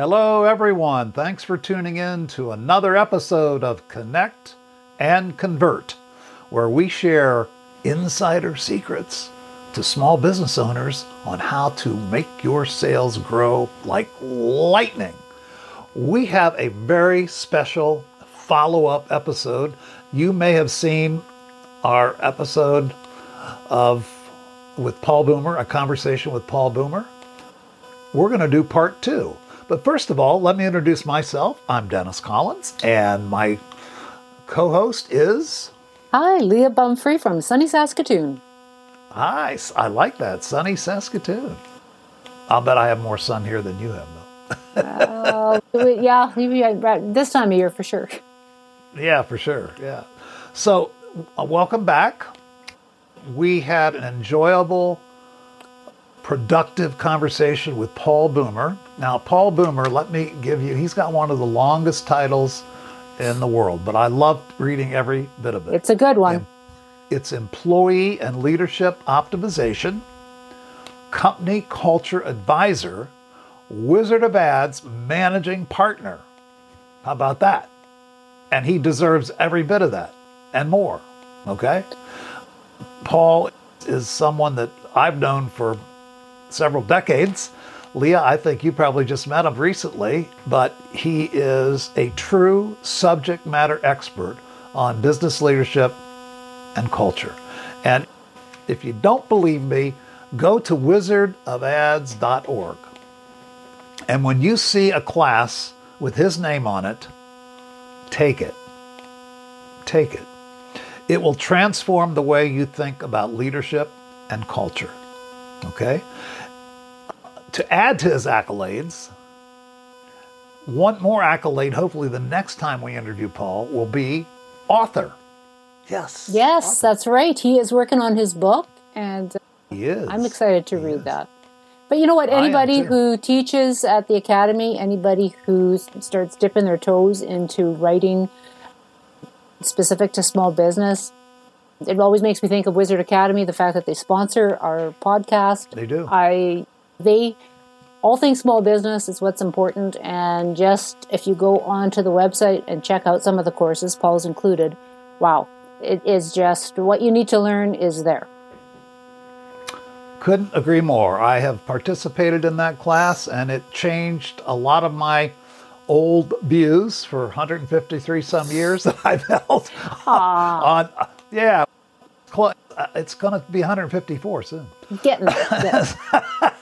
Hello, everyone. Thanks for tuning in to another episode of Connect and Convert, where we share insider secrets to small business owners on how to make your sales grow like lightning. We have a very special follow up episode. You may have seen our episode of with Paul Boomer, a conversation with Paul Boomer. We're going to do part two. But first of all, let me introduce myself. I'm Dennis Collins, and my co host is. Hi, Leah Bumphry from sunny Saskatoon. Hi, I like that. Sunny Saskatoon. I'll bet I have more sun here than you have, though. uh, yeah, this time of year for sure. Yeah, for sure. Yeah. So, uh, welcome back. We had an enjoyable productive conversation with Paul Boomer. Now, Paul Boomer, let me give you, he's got one of the longest titles in the world, but I love reading every bit of it. It's a good one. It's Employee and Leadership Optimization, Company Culture Advisor, Wizard of Ads Managing Partner. How about that? And he deserves every bit of that and more. Okay? Paul is someone that I've known for several decades. Leah, I think you probably just met him recently, but he is a true subject matter expert on business leadership and culture. And if you don't believe me, go to wizardofads.org. And when you see a class with his name on it, take it. Take it. It will transform the way you think about leadership and culture. Okay? To add to his accolades, one more accolade, hopefully the next time we interview Paul, will be author. Yes. Yes, author. that's right. He is working on his book, and he is. I'm excited to he read is. that. But you know what? Anybody who teaches at the academy, anybody who starts dipping their toes into writing specific to small business, it always makes me think of Wizard Academy. The fact that they sponsor our podcast. They do. I they all things small business is what's important and just if you go onto the website and check out some of the courses paul's included wow it is just what you need to learn is there. Couldn't agree more. I have participated in that class and it changed a lot of my old views for 153 some years that i've held on yeah. It's going to be 154 soon. Getting there.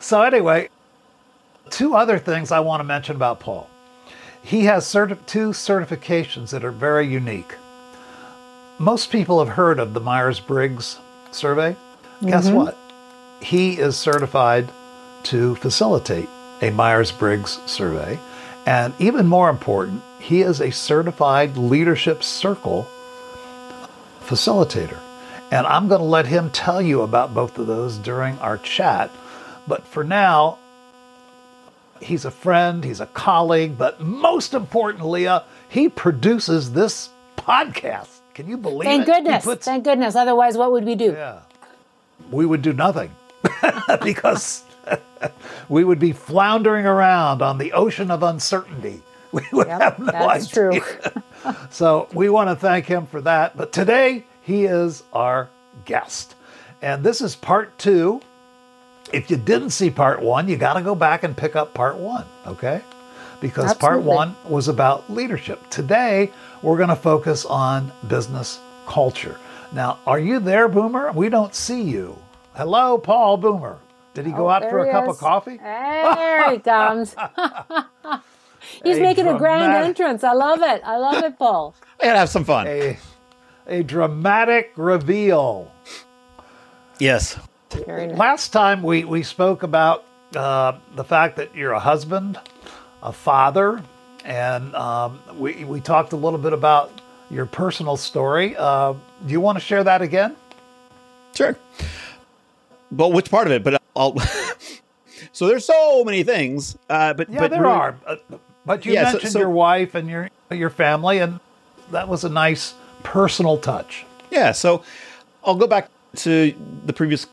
So, anyway, two other things I want to mention about Paul. He has certi- two certifications that are very unique. Most people have heard of the Myers Briggs survey. Mm-hmm. Guess what? He is certified to facilitate a Myers Briggs survey. And even more important, he is a certified leadership circle facilitator. And I'm going to let him tell you about both of those during our chat. But for now, he's a friend, he's a colleague, but most importantly, Leah, he produces this podcast. Can you believe it? Thank it? goodness. Puts, Thank goodness. Otherwise, what would we do? Yeah. We would do nothing because we would be floundering around on the ocean of uncertainty. We would yep, have no that's idea. true. so we want to thank him for that. But today, he is our guest. And this is part two if you didn't see part one, you got to go back and pick up part one, okay? Because Absolutely. part one was about leadership. Today, we're going to focus on business culture. Now, are you there, Boomer? We don't see you. Hello, Paul Boomer. Did he go oh, out for a cup is. of coffee? There he comes. He's a making dramatic, a grand entrance. I love it. I love it, Paul. I gotta have some fun. A, a dramatic reveal. Yes. Nice. Last time we, we spoke about uh, the fact that you're a husband, a father, and um, we, we talked a little bit about your personal story. Uh, do you want to share that again? Sure. Well, which part of it? But I'll. so there's so many things. Uh, but yeah, but there really, are. But, but you Yeah, so- mentioned so- your wife and your your family, and that was a nice personal touch. Yeah. So I'll go back to the previous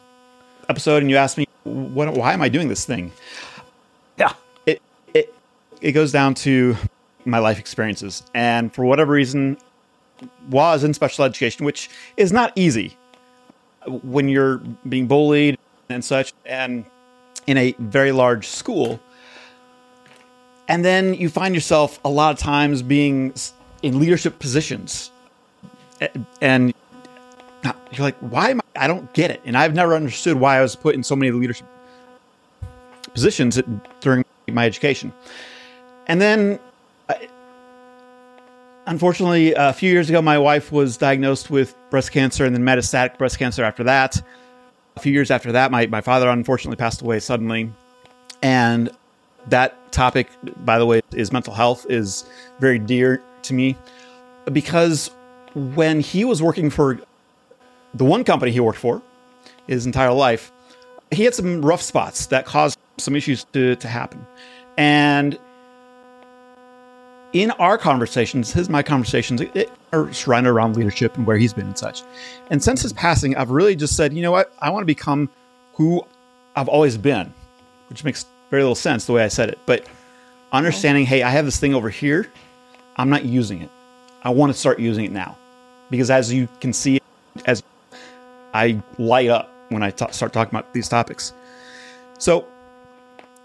episode, and you asked me, what, why am I doing this thing? Yeah. It, it it goes down to my life experiences. And for whatever reason, was in special education, which is not easy when you're being bullied and such, and in a very large school. And then you find yourself a lot of times being in leadership positions. And you're like, why am I? I don't get it. And I've never understood why I was put in so many leadership positions during my education. And then, unfortunately, a few years ago, my wife was diagnosed with breast cancer and then metastatic breast cancer after that. A few years after that, my, my father unfortunately passed away suddenly. And that topic, by the way, is mental health, is very dear to me because when he was working for the one company he worked for his entire life, he had some rough spots that caused some issues to, to happen. And in our conversations, his my conversations it, are surrounded around leadership and where he's been and such. And since his passing, I've really just said, you know what, I want to become who I've always been, which makes very little sense the way I said it. But understanding, hey, I have this thing over here, I'm not using it. I want to start using it now, because as you can see, I light up when I t- start talking about these topics. So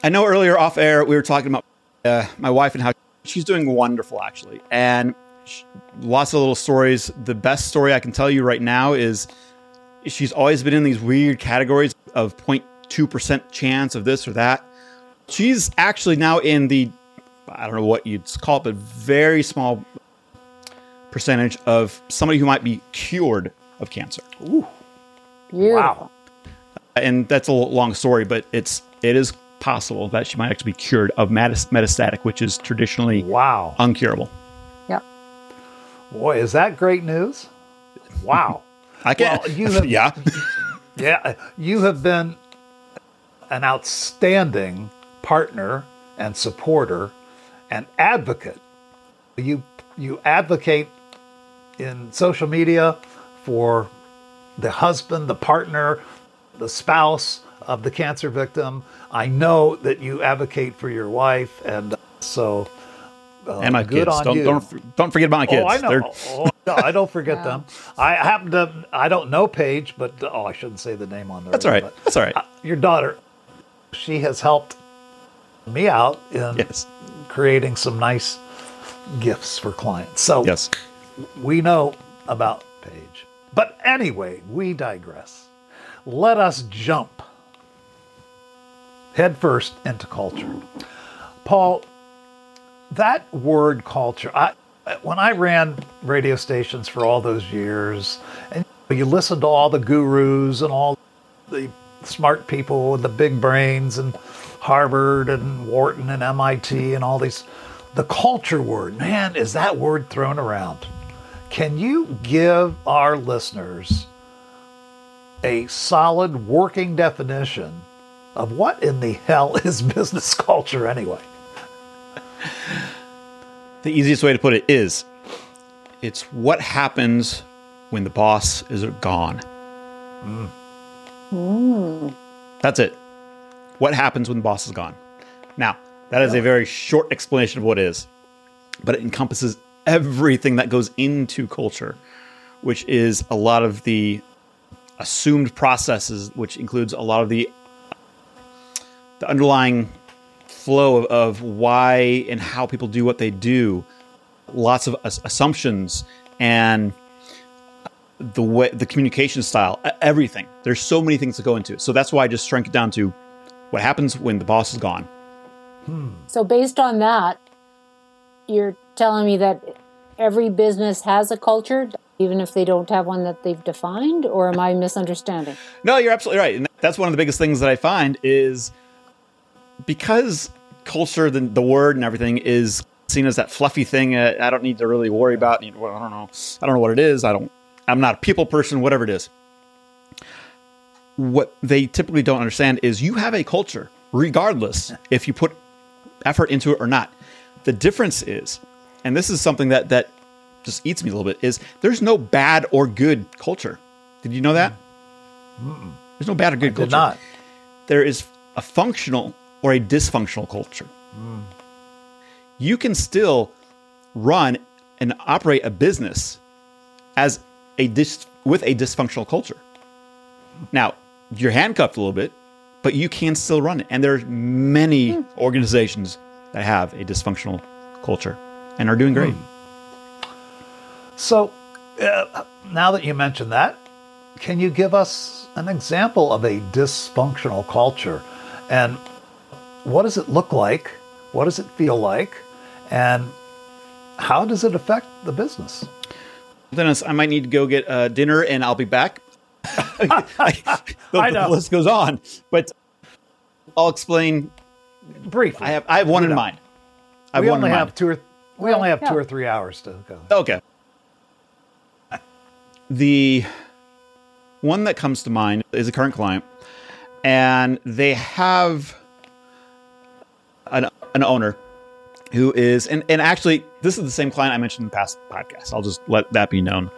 I know earlier off air we were talking about uh, my wife and how she's doing wonderful actually, and she, lots of little stories. The best story I can tell you right now is she's always been in these weird categories of 0.2 percent chance of this or that. She's actually now in the I don't know what you'd call it, but very small percentage of somebody who might be cured of cancer. Ooh. Beautiful. Wow. And that's a long story, but it's it is possible that she might actually be cured of metastatic, which is traditionally wow uncurable. Yeah. Boy, is that great news! Wow. I can. Well, you have, yeah. yeah, you have been an outstanding partner and supporter and advocate. You you advocate in social media for the husband, the partner, the spouse of the cancer victim. I know that you advocate for your wife, and so uh, and my kids. don't, don't don't forget about my kids. Oh, I know. oh, no, I don't forget yeah. them. I happen to. I don't know Paige, but oh, I shouldn't say the name on there. That's all right. That's all right. Uh, your daughter, she has helped me out in yes. creating some nice gifts for clients. So yes, we know about Paige. But anyway, we digress. Let us jump headfirst into culture. Paul, that word culture, I, when I ran radio stations for all those years, and you listen to all the gurus and all the smart people with the big brains and Harvard and Wharton and MIT and all these, the culture word, man, is that word thrown around. Can you give our listeners a solid working definition of what in the hell is business culture anyway? the easiest way to put it is it's what happens when the boss is gone. Mm. Mm. That's it. What happens when the boss is gone? Now, that is a very short explanation of what it is, but it encompasses everything that goes into culture, which is a lot of the assumed processes, which includes a lot of the the underlying flow of, of why and how people do what they do, lots of assumptions and the way the communication style, everything. There's so many things to go into it. So that's why I just shrank it down to what happens when the boss is gone. Hmm. So based on that, you're telling me that every business has a culture, even if they don't have one that they've defined, or am I misunderstanding? No, you're absolutely right, and that's one of the biggest things that I find is because culture, the, the word and everything, is seen as that fluffy thing. Uh, I don't need to really worry about. Well, I don't know. I don't know what it is. I don't. I'm not a people person. Whatever it is. What they typically don't understand is you have a culture, regardless if you put effort into it or not. The difference is and this is something that that just eats me a little bit is there's no bad or good culture. Did you know that? Mm-mm. There's no bad or good I culture. not. There is a functional or a dysfunctional culture. Mm. you can still run and operate a business as a dis- with a dysfunctional culture. Now, you're handcuffed a little bit, but you can still run it. And there's many mm. organizations that have a dysfunctional culture and are doing great. Mm. So, uh, now that you mentioned that, can you give us an example of a dysfunctional culture? And what does it look like? What does it feel like? And how does it affect the business? Dennis, I might need to go get uh, dinner and I'll be back. I, the, I know. the list goes on, but I'll explain briefly. I have I have one in mind. I we only have two or we only have yeah. two or three hours to go. Okay. The one that comes to mind is a current client, and they have an, an owner who is, and, and actually, this is the same client I mentioned in the past podcasts. I'll just let that be known.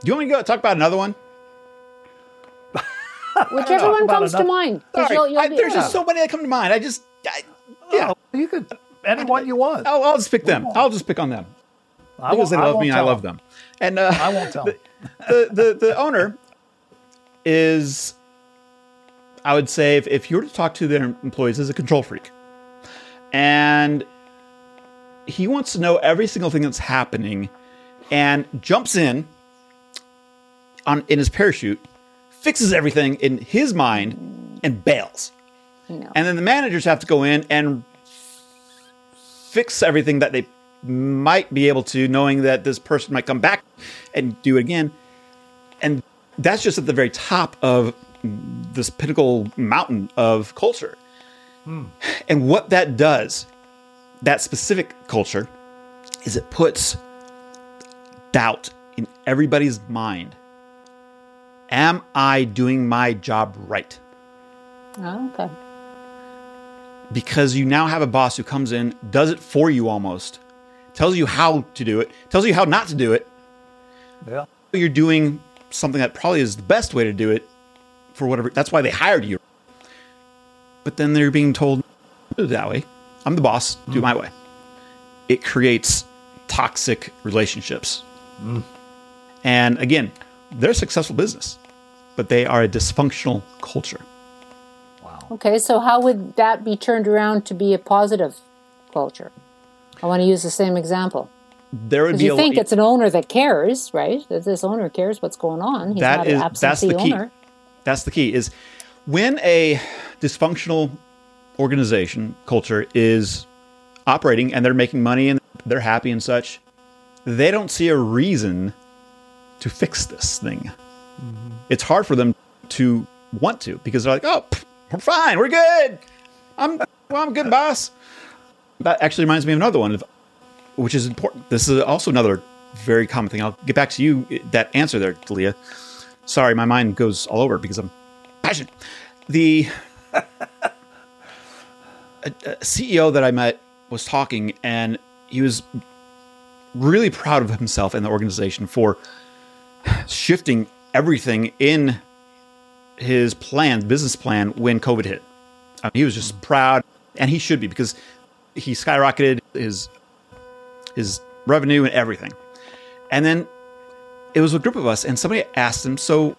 Do you want me to go talk about another one? Whichever one comes to mind. You'll, you'll I, there's just so many that come to mind. I just, I, yeah. Oh, you could, anyone you want. I'll, I'll just pick them. I'll just pick on them. I because they love me and I love them. And uh, I won't tell the, the, the, the owner is, I would say, if, if you were to talk to their employees, is a control freak. And he wants to know every single thing that's happening and jumps in on in his parachute, fixes everything in his mind, and bails. No. And then the managers have to go in and fix everything that they might be able to, knowing that this person might come back and do it again. And that's just at the very top of this pinnacle mountain of culture. Hmm. And what that does, that specific culture, is it puts doubt in everybody's mind. Am I doing my job right? Oh, okay. Because you now have a boss who comes in, does it for you almost, tells you how to do it, tells you how not to do it. Yeah. You're doing something that probably is the best way to do it for whatever. That's why they hired you. But then they're being told, do it that way. I'm the boss, do mm. my way. It creates toxic relationships. Mm. And again, they're a successful business, but they are a dysfunctional culture. Wow. Okay, so how would that be turned around to be a positive culture? I want to use the same example. There would be a you think it's an owner that cares, right? That this owner cares what's going on. He's that is, that's the key. Owner. That's the key. Is when a dysfunctional organization culture is operating and they're making money and they're happy and such, they don't see a reason to fix this thing. Mm-hmm. It's hard for them to want to because they're like, oh, we're fine, we're good. I'm well, I'm good boss. That actually reminds me of another one, which is important. This is also another very common thing. I'll get back to you eh, that answer there, Leah. Sorry, my mind goes all over because I'm passionate. The a, a CEO that I met was talking, and he was really proud of himself and the organization for shifting everything in his plan, business plan, when COVID hit. He was just proud, and he should be because he skyrocketed his his revenue and everything. And then it was a group of us, and somebody asked him, "So,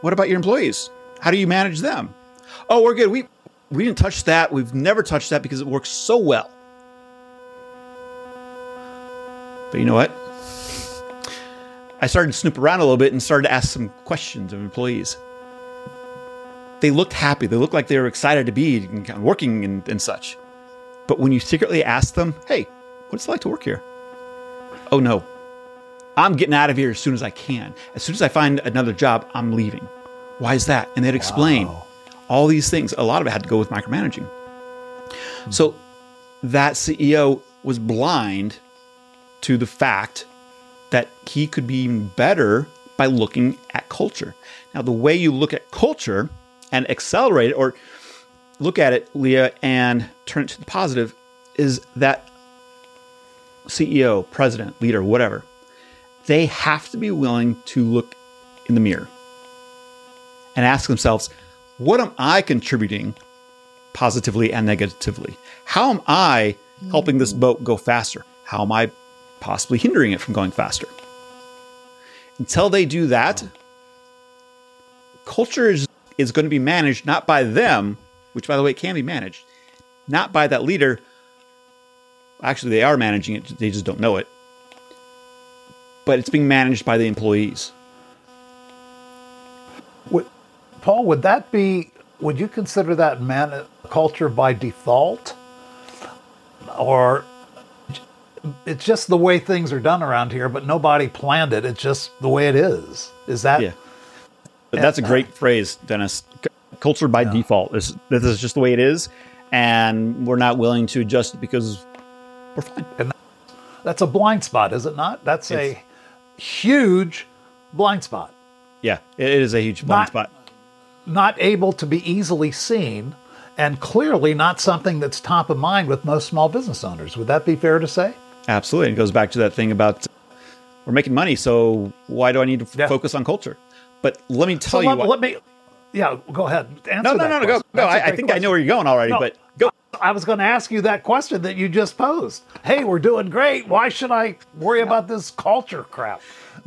what about your employees? How do you manage them?" Oh, we're good. We we didn't touch that. We've never touched that because it works so well. But you know what? I started to snoop around a little bit and started to ask some questions of employees. They looked happy. They looked like they were excited to be working and, and such. But when you secretly ask them, hey, what's it like to work here? Oh no, I'm getting out of here as soon as I can. As soon as I find another job, I'm leaving. Why is that? And they'd explain wow. all these things. A lot of it had to go with micromanaging. Mm-hmm. So that CEO was blind to the fact that he could be even better by looking at culture. Now, the way you look at culture and accelerate it, or look at it, Leah, and turn it to the positive, is that CEO, president, leader, whatever, they have to be willing to look in the mirror and ask themselves, what am I contributing positively and negatively? How am I helping this boat go faster? How am I possibly hindering it from going faster? Until they do that, culture is, is going to be managed not by them, which by the way can be managed, not by that leader. Actually, they are managing it, they just don't know it. But it's being managed by the employees. Would, Paul, would that be, would you consider that man culture by default? Or it's just the way things are done around here, but nobody planned it. It's just the way it is. Is that? Yeah. But that's a great phrase, Dennis. Culture by yeah. default. This, this is just the way it is. And we're not willing to adjust it because we're fine. And that's a blind spot, is it not? That's it's, a huge blind spot. Yeah, it is a huge blind not, spot. Not able to be easily seen and clearly not something that's top of mind with most small business owners. Would that be fair to say? Absolutely. It goes back to that thing about we're making money, so why do I need to yeah. focus on culture? But let me tell so you let, what. Let me. Yeah, go ahead. Answer no, no, no, no, go. go. I, I, think question. I know where you're going already, no, but go. I was going to ask you that question that you just posed. Hey, we're doing great. Why should I worry about this culture crap?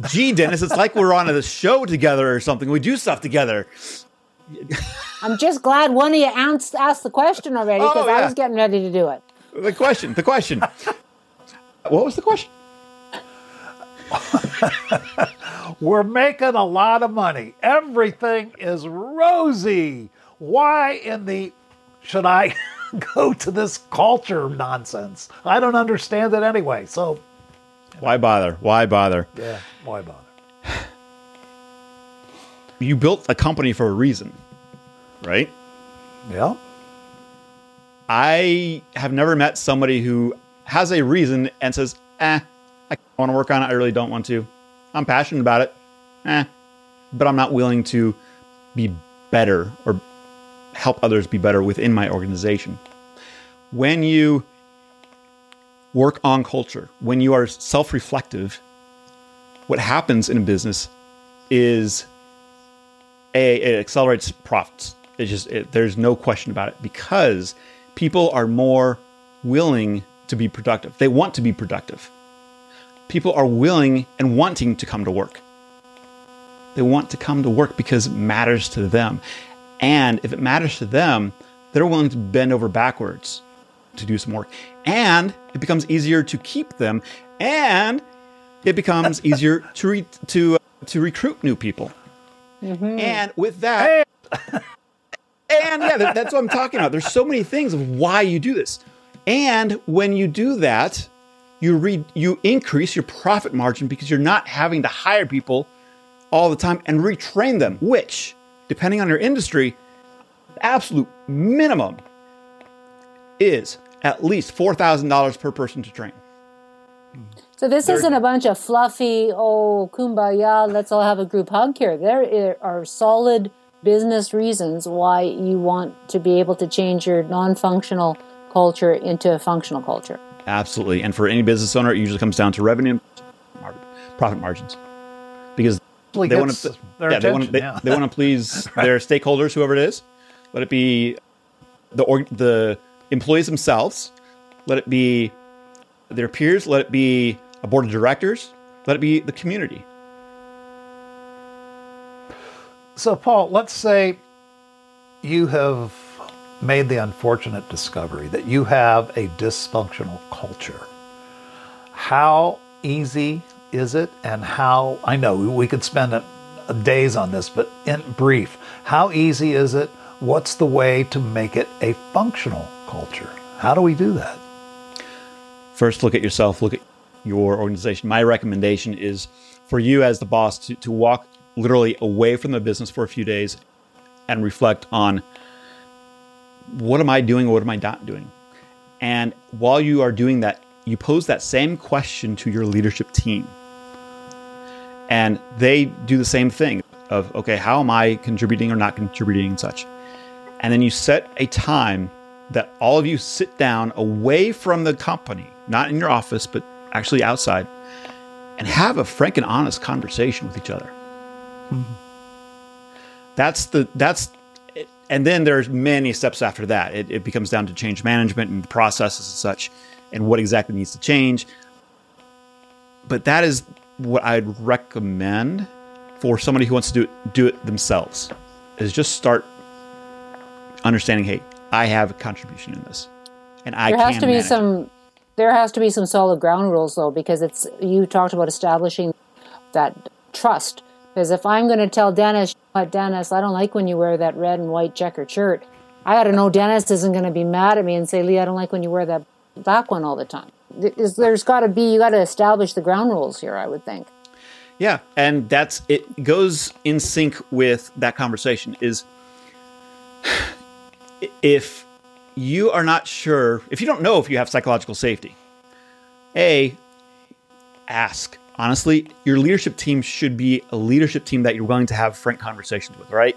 Gee, Dennis, it's like we're on a show together or something. We do stuff together. I'm just glad one of you asked, asked the question already because oh, yeah. I was getting ready to do it. The question, the question. what was the question? We're making a lot of money. Everything is rosy. Why in the should I go to this culture nonsense? I don't understand it anyway. So why bother? Why bother? Yeah, why bother? You built a company for a reason, right? Yeah. I have never met somebody who has a reason and says, eh, I want to work on it. I really don't want to. I'm passionate about it. Eh, but I'm not willing to be better or help others be better within my organization. When you work on culture, when you are self reflective, what happens in a business is a, it accelerates profits. It's just, it, there's no question about it because people are more willing to be productive. They want to be productive. People are willing and wanting to come to work. They want to come to work because it matters to them. And if it matters to them, they're willing to bend over backwards to do some work. And it becomes easier to keep them. And it becomes easier to, re- to, uh, to recruit new people. Mm-hmm. And with that, and yeah, that, that's what I'm talking about. There's so many things of why you do this. And when you do that, you re- you increase your profit margin because you're not having to hire people all the time and retrain them, which, depending on your industry, the absolute minimum is at least $4,000 per person to train. So this there, isn't a bunch of fluffy, oh, kumbaya, let's all have a group hug here. There are solid business reasons why you want to be able to change your non-functional culture into a functional culture. Absolutely. And for any business owner, it usually comes down to revenue, profit margins. Because they want to, yeah, they want to, they, yeah. they want to please right. their stakeholders, whoever it is. Let it be the org, the employees themselves. Let it be their peers. Let it be a board of directors. Let it be the community. So, Paul, let's say you have made the unfortunate discovery that you have a dysfunctional culture. How easy is it, and how I know we could spend days on this, but in brief, how easy is it? What's the way to make it a functional culture? How do we do that? First, look at yourself, look at your organization. My recommendation is for you as the boss to, to walk literally away from the business for a few days and reflect on what am I doing or what am I not doing? And while you are doing that, you pose that same question to your leadership team and they do the same thing of okay how am i contributing or not contributing and such and then you set a time that all of you sit down away from the company not in your office but actually outside and have a frank and honest conversation with each other mm-hmm. that's the that's and then there's many steps after that it, it becomes down to change management and processes and such and what exactly needs to change. But that is what I'd recommend for somebody who wants to do it, do it themselves is just start understanding, hey, I have a contribution in this. And I there has to be manage. some there has to be some solid ground rules though because it's you talked about establishing that trust because if i'm going to tell dennis what dennis i don't like when you wear that red and white checkered shirt. I got to know dennis isn't going to be mad at me and say lee i don't like when you wear that black one all the time. There's got to be you got to establish the ground rules here i would think. Yeah, and that's it goes in sync with that conversation is if you are not sure, if you don't know if you have psychological safety, A, ask. Honestly, your leadership team should be a leadership team that you're willing to have frank conversations with, right?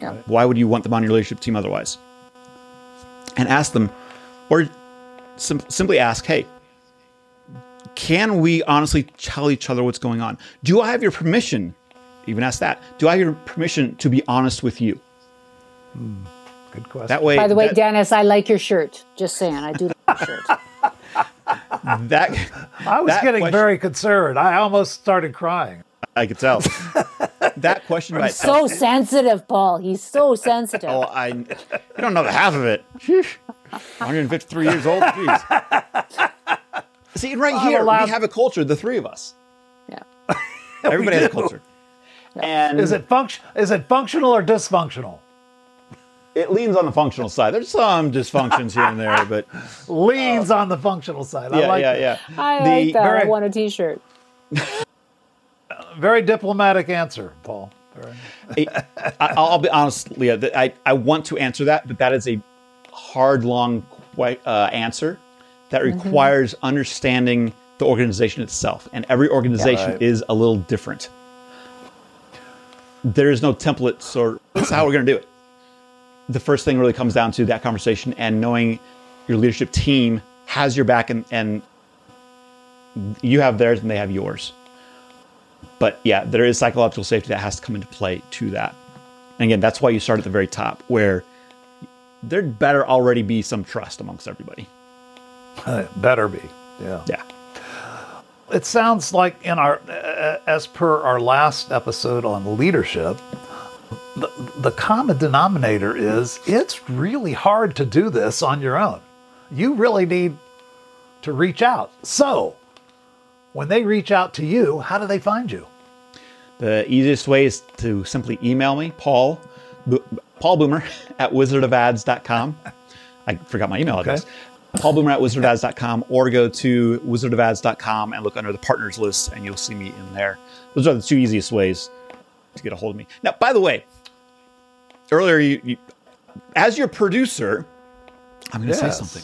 Yeah. Why would you want them on your leadership team otherwise? And ask them, or sim- simply ask, hey, can we honestly tell each other what's going on? Do I have your permission? Even ask that. Do I have your permission to be honest with you? Hmm. Good question. That way, by the way that, dennis i like your shirt just saying i do like your shirt that I was that getting question- very concerned. I almost started crying. I could tell. that question by itself. so sensitive paul he's so sensitive Oh, I you don't know the half of it. Sheesh. 153 years old. Jeez. See, right I'm here allowed- we have a culture. The three of us. yeah Everybody has a do. culture. And Is it function? Is it functional or dysfunctional? It leans on the functional side. There's some dysfunctions here and there, but Leans on the functional side. I yeah, like yeah, that. yeah. i The- like that i want a t-shirt Very diplomatic answer, Paul. Very- I, I'll be honest, Leah. I, I want to answer that, but that is a hard, long que- uh, answer that requires understanding the organization itself. And every organization right. is a little different. There is no template, so that's how we're going to do it. The first thing really comes down to that conversation and knowing your leadership team has your back and, and you have theirs and they have yours but yeah, there is psychological safety that has to come into play to that. And again, that's why you start at the very top, where there'd better already be some trust amongst everybody. Better be. Yeah. Yeah. It sounds like in our, uh, as per our last episode on leadership, the, the common denominator is it's really hard to do this on your own. You really need to reach out. So, when they reach out to you, how do they find you? The easiest way is to simply email me, Paul, Bo- Paul Boomer at wizardofads.com. I forgot my email address. Paul Boomer at wizardofads.com or go to wizardofads.com and look under the partners list and you'll see me in there. Those are the two easiest ways to get a hold of me. Now, by the way, earlier you, you as your producer, I'm going to Yes. say something.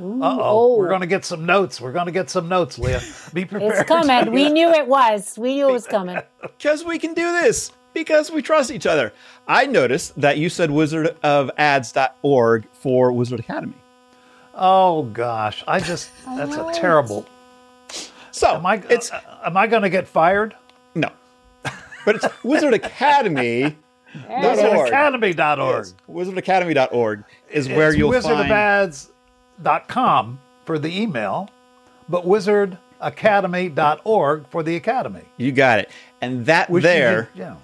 Uh oh. We're going to get some notes. We're going to get some notes, Leah. Be prepared. It's coming. We knew it was. We knew it was coming. Because we can do this. Because we trust each other. I noticed that you said wizardofads.org for Wizard Academy. Oh gosh, I just that's a terrible. So Am I? it's uh, am I going to get fired? no, but it's Wizard Academy. There's Dot org. WizardAcademy.org. WizardAcademy.org is where it's you'll find. wizardofads.com for the email, but wizardacademy.org for the academy. You got it. And that Which there can- yeah.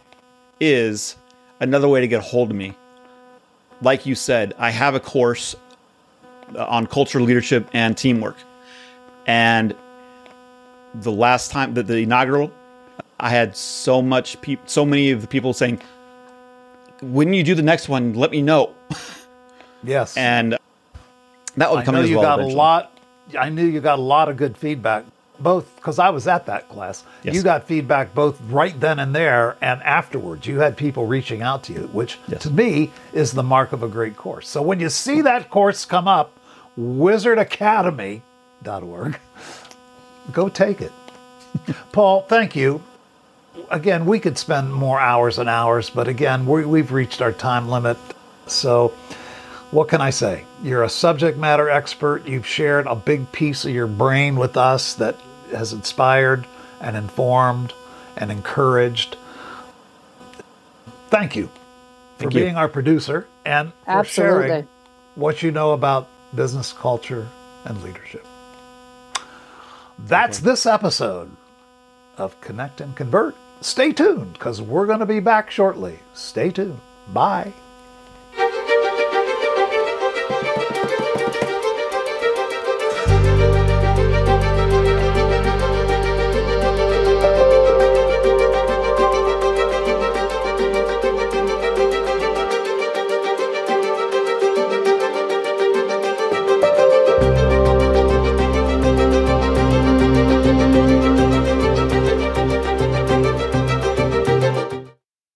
is another way to get a hold of me. Like you said, I have a course uh, on culture, leadership, and teamwork. And the last time, that the inaugural, I had so much people, so many of the people saying, "When you do the next one, let me know." Yes. And that will I come know in as you well. got eventually. a lot. I knew you got a lot of good feedback, both because I was at that class. Yes. You got feedback both right then and there and afterwards. You had people reaching out to you, which Yes. to me is the mark of a great course. So when you see that course come up, wizardacademy.org, go take it. Paul, thank you. Again, we could spend more hours and hours, but again, we, we've reached our time limit. So, what can I say? You're a subject matter expert. You've shared a big piece of your brain with us that has inspired and informed and encouraged. Thank you for you. being our producer and for Absolutely. sharing what you know about business culture and leadership. That's this episode of Connect and Convert. Stay tuned because we're going to be back shortly. Stay tuned. Bye.